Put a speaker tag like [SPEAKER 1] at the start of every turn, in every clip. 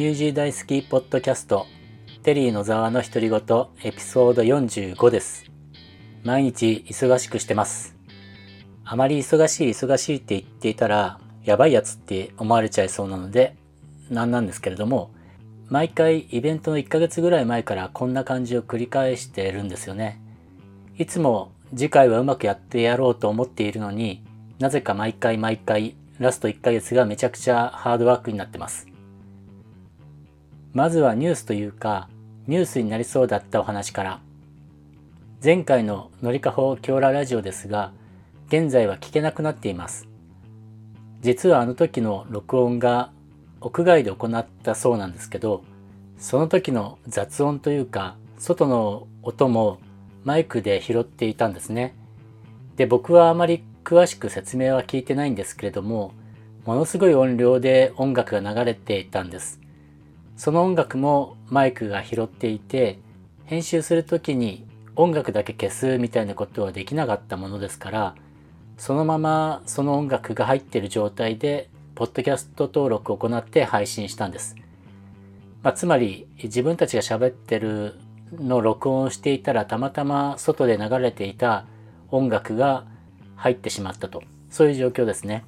[SPEAKER 1] ミュージー大好きポッドキャストテリーのざわの独り言エピソード45です。毎日忙しくしてます。あまり忙しい忙しいって言っていたらやばいやつって思われちゃいそうなのでなんなんですけれども毎回イベントの1ヶ月ぐらい前からこんな感じを繰り返してるんですよね。いつも次回はうまくやってやろうと思っているのになぜか毎回毎回ラスト1ヶ月がめちゃくちゃハードワークになってます。まずはニュースというか、ニュースになりそうだったお話から。前回ののりかほ京羅ラジオですが、現在は聞けなくなっています。実はあの時の録音が屋外で行ったそうなんですけど、その時の雑音というか、外の音もマイクで拾っていたんですね。で、僕はあまり詳しく説明は聞いてないんですけれども、ものすごい音量で音楽が流れていたんです。その音楽もマイクが拾っていて、編集する時に音楽だけ消すみたいなことはできなかったものですから、そのままその音楽が入ってる状態で、ポッドキャスト登録を行って配信したんです。まあ、つまり自分たちが喋ってるの録音をしていたらたまたま外で流れていた音楽が入ってしまったと。そういう状況ですね。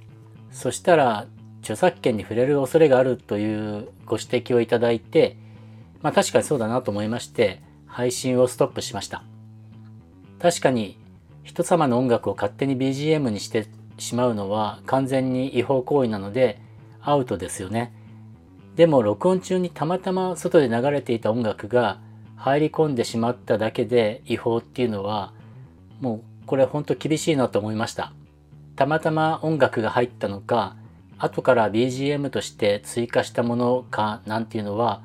[SPEAKER 1] そしたら、著作権に触れる恐れがあるというご指摘をいただいて、まあ確かにそうだなと思いまして、配信をストップしました。確かに、人様の音楽を勝手に BGM にしてしまうのは完全に違法行為なので、アウトですよね。でも録音中にたまたま外で流れていた音楽が入り込んでしまっただけで違法っていうのはもうこれほんと厳しいなと思いました。たまたま音楽が入ったのか、後から BGM として追加したものかなんていうのは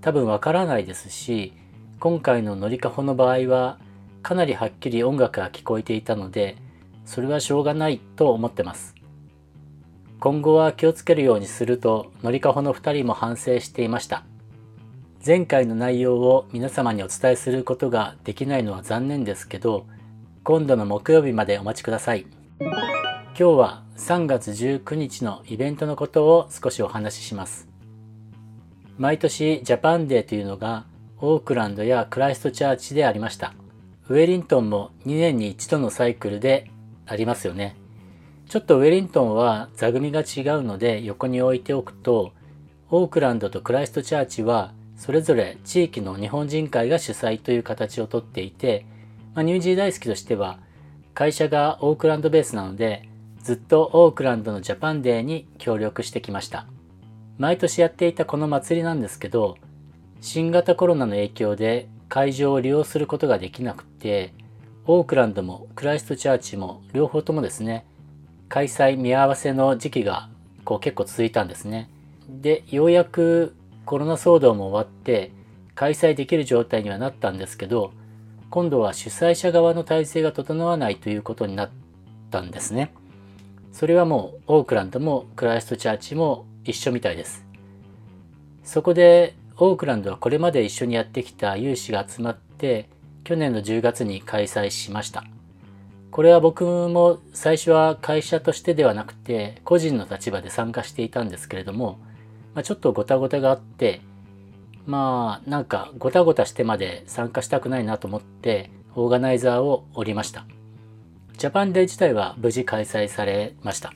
[SPEAKER 1] 多分わからないですし、今回のノリカホの場合はかなりはっきり音楽が聞こえていたので、それはしょうがないと思ってます。今後は気をつけるようにすると、ノリカホの2人も反省していました。前回の内容を皆様にお伝えすることができないのは残念ですけど、今度の木曜日までお待ちください。今日は3月19日のイベントのことを少しお話しします。毎年ジャパンデーというのがオークランドやクライストチャーチでありました。ウェリントンも2年に1度のサイクルでありますよね。ちょっとウェリントンは座組が違うので横に置いておくと、オークランドとクライストチャーチはそれぞれ地域の日本人会が主催という形をとっていて、まあ、ニュージー大好きとしては、会社がオークランドベースなので、ずっとオークランドのジャパンデーに協力してきました。毎年やっていたこの祭りなんですけど、新型コロナの影響で会場を利用することができなくて、オークランドもクライストチャーチも両方ともですね、開催見合わせの時期がこう結構続いたんですね。で、ようやくコロナ騒動も終わって開催できる状態にはなったんですけど、今度は主催者側の体制が整わないということになったんですね。それはもうオークランドもクライストチャーチも一緒みたいです。そこでオークランドはこれまで一緒にやってきた有志が集まって去年の10月に開催しました。これは僕も最初は会社としてではなくて個人の立場で参加していたんですけれども、まあ、ちょっとごたごたがあってまあなんかごたごたしてまで参加したくないなと思ってオーガナイザーを降りました。ジャパンデー自体は無事開催されました。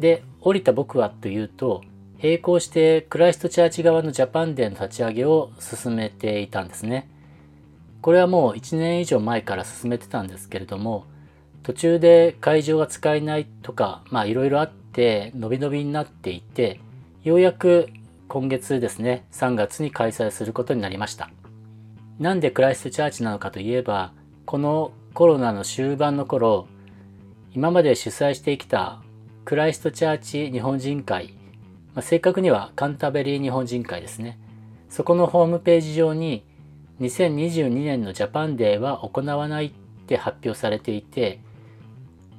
[SPEAKER 1] で、降りた僕はというと、並行してクライストチャーチ側のジャパンデーの立ち上げを進めていたんですね。これはもう1年以上前から進めてたんですけれども、途中で会場が使えないとか、まあいろいろあって伸び伸びになっていて、ようやく今月ですね、3月に開催することになりました。なんでクライストチャーチなのかといえば、このコロナの終盤の頃、今まで主催してきたクライストチャーチ日本人会、まあ、正確にはカンタベリー日本人会ですね。そこのホームページ上に2022年のジャパンデーは行わないって発表されていて、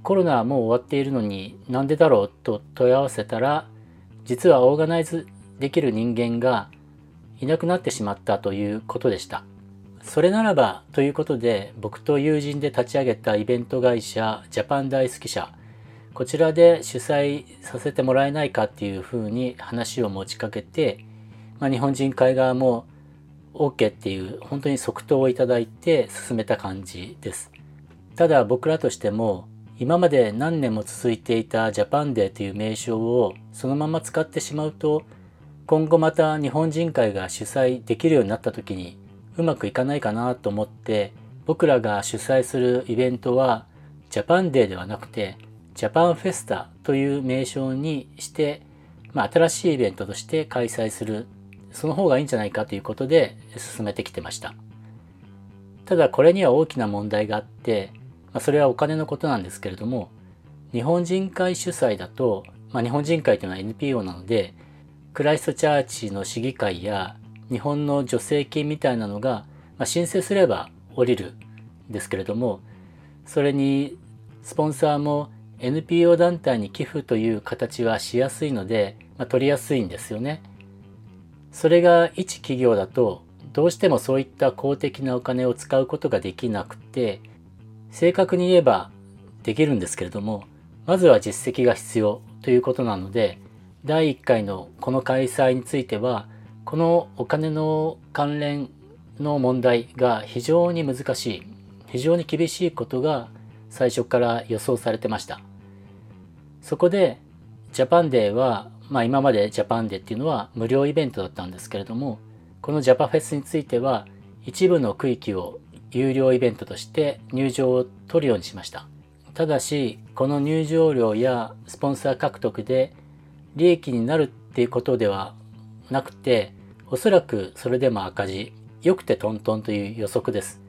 [SPEAKER 1] コロナはもう終わっているのになんでだろうと問い合わせたら、実はオーガナイズできる人間がいなくなってしまったということでした。それならばということで僕と友人で立ち上げたイベント会社ジャパン大好き社こちらで主催させてもらえないかっていうふうに話を持ちかけて、まあ、日本人会側も OK っていう本当に即答をいただいて進めた感じです。ただ僕らとしても今まで何年も続いていたジャパンデーという名称をそのまま使ってしまうと今後また日本人会が主催できるようになった時にうまくいかないかなと思って僕らが主催するイベントはジャパンデーではなくてジャパンフェスタという名称にして、まあ、新しいイベントとして開催するその方がいいんじゃないかということで進めてきてました。ただこれには大きな問題があって、まあ、それはお金のことなんですけれども、日本人会主催だと、まあ、日本人会というのは NPO なので、クライストチャーチの市議会や日本の助成金みたいなのが、まあ、申請すれば降りるんですけれども、それにスポンサーも NPO 団体に寄付という形はしやすいので、まあ、取りやすいんですよね。それが一企業だとどうしてもそういった公的なお金を使うことができなくて正確に言えばできるんですけれどもまずは実績が必要ということなので第1回のこの開催についてはこのお金の関連の問題が非常に難しい非常に厳しいことが最初から予想されてましたそこでジャパンデーはまあ今までジャパンデーっていうのは無料イベントだったんですけれども、このジャパンフェスタについては一部の区域を有料イベントとして入場を取るようにしました。ただし、この入場料やスポンサー獲得で利益になるっていうことではなくて、おそらくそれでも赤字、良くてトントンという予測です。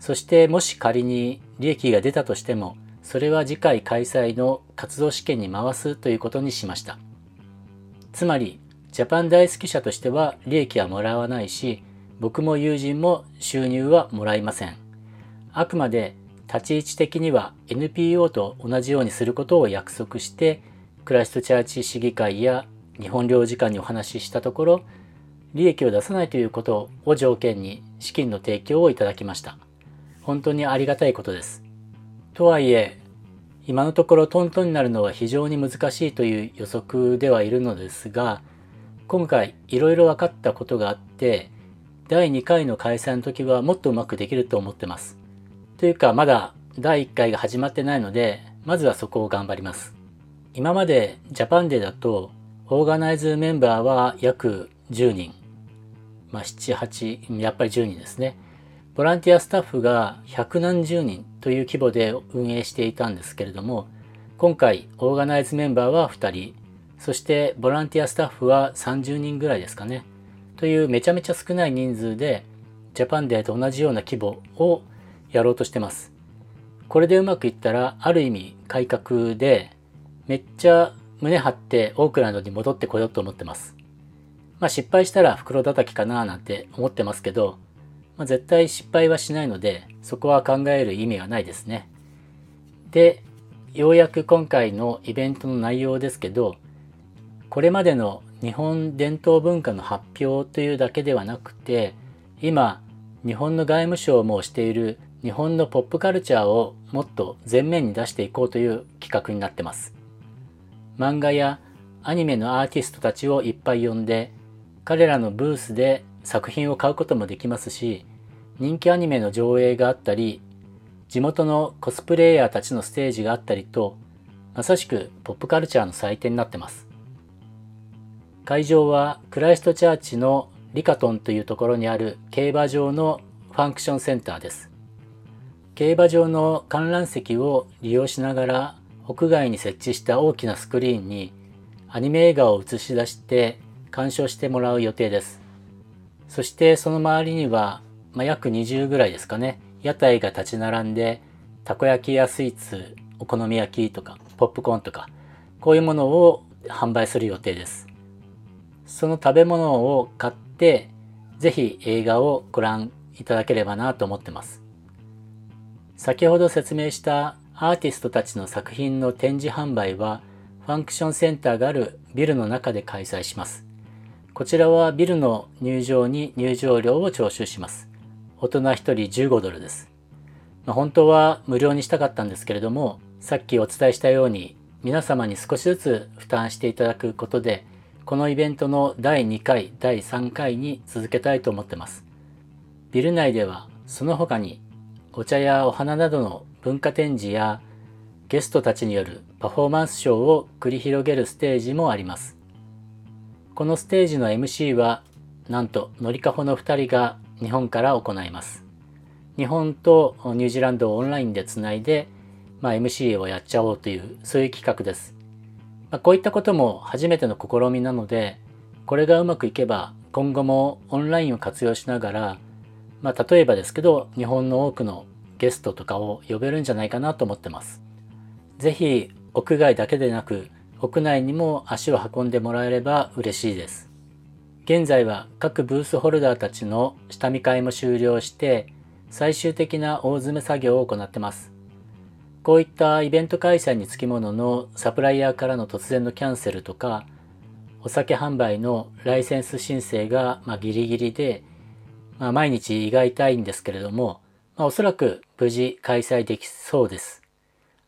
[SPEAKER 1] そしてもし仮に利益が出たとしても、それは次回開催の活動試験に回すということにしました。つまり、ジャパン大好き者としては利益はもらわないし、僕も友人も収入はもらいません。あくまで立ち位置的には NPO と同じようにすることを約束して、クライストチャーチ市議会や日本領事館にお話ししたところ、利益を出さないということを条件に資金の提供をいただきました。本当にありがたいことです。とはいえ、今のところトントンになるのは非常に難しいという予測ではいるのですが、今回いろいろ分かったことがあって、第2回の開催の時はもっとうまくできると思ってます。というかまだ第1回が始まってないので、まずはそこを頑張ります。今までジャパンデーだと、オーガナイズメンバーは約10人。まあ7、8、やっぱり10人ですね。ボランティアスタッフが百何十人という規模で運営していたんですけれども、今回オーガナイズメンバーは2人、そしてボランティアスタッフは30人ぐらいですかね。というめちゃめちゃ少ない人数で、ジャパンデーと同じような規模をやろうとしてます。これでうまくいったら、ある意味改革で、めっちゃ胸張ってオークランドに戻ってこようと思ってます。まあ失敗したら袋叩きかななんて思ってますけど、まあ、絶対失敗はしないので、そこは考える意味はないですね。で、ようやく今回のイベントの内容ですけど、これまでの日本伝統文化の発表というだけではなくて、今、日本の外務省もしている日本のポップカルチャーをもっと前面に出していこうという企画になってます。漫画やアニメのアーティストたちをいっぱい呼んで、彼らのブースで作品を買うこともできますし、人気アニメの上映があったり、地元のコスプレイヤーたちのステージがあったりと、まさしくポップカルチャーの祭典になってます。会場はクライストチャーチのリカトンというところにある競馬場のファンクションセンターです。競馬場の観覧席を利用しながら屋外に設置した大きなスクリーンにアニメ映画を映し出して鑑賞してもらう予定です。そしてその周りにはまあ、約20ぐらいですかね、屋台が立ち並んで、たこ焼きやスイーツ、お好み焼きとか、ポップコーンとか、こういうものを販売する予定です。その食べ物を買って、ぜひ映画をご覧いただければなと思ってます。先ほど説明したアーティストたちの作品の展示販売は、ファンクションセンターがあるビルの中で開催します。こちらはビルの入場に入場料を徴収します。大人1人15ドルです。まあ、本当は無料にしたかったんですけれども、さっきお伝えしたように皆様に少しずつ負担していただくことで、このイベントの第2回、第3回に続けたいと思ってます。ビル内ではその他にお茶やお花などの文化展示やゲストたちによるパフォーマンスショーを繰り広げるステージもあります。このステージの MC はなんとのりかほの2人が日本から行います。日本とニュージーランドをオンラインでつないで、まあ、MC をやっちゃおうというそういう企画です。まあ、こういったことも初めての試みなのでこれがうまくいけば今後もオンラインを活用しながら、まあ、例えばですけど日本の多くのゲストとかを呼べるんじゃないかなと思ってます。ぜひ屋外だけでなく屋内にも足を運んでもらえれば嬉しいです。現在は各ブースホルダーたちの下見会も終了して最終的な大詰め作業を行ってます。こういったイベント開催につきもののサプライヤーからの突然のキャンセルとかお酒販売のライセンス申請がまギリギリで、まあ、毎日胃が痛いんですけれどもまあ、おそらく無事開催できそうです。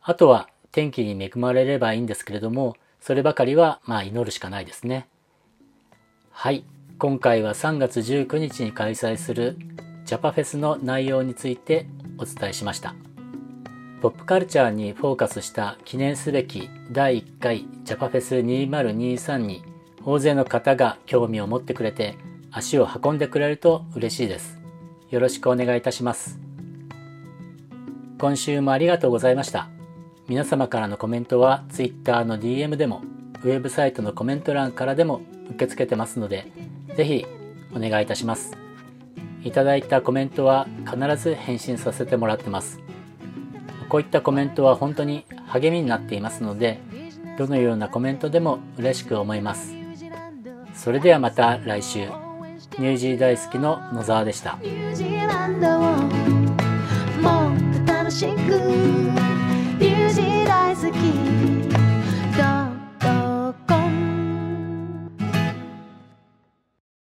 [SPEAKER 1] あとは天気に恵まれればいいんですけれども、そればかりはまあ祈るしかないですね。はい。今回は3月19日に開催するジャパフェスの内容についてお伝えしました。ポップカルチャーにフォーカスした記念すべき第1回ジャパフェス2023に大勢の方が興味を持ってくれて足を運んでくれると嬉しいです。よろしくお願いいたします。今週もありがとうございました。皆様からのコメントは Twitter の DM でも、ウェブサイトのコメント欄からでも受け付けてますので、ぜひお願いいたします。いただいたコメントは必ず返信させてもらってます。こういったコメントは本当に励みになっていますので、どのようなコメントでも嬉しく思います。それではまた来週。ニュージー大好きの野沢でした。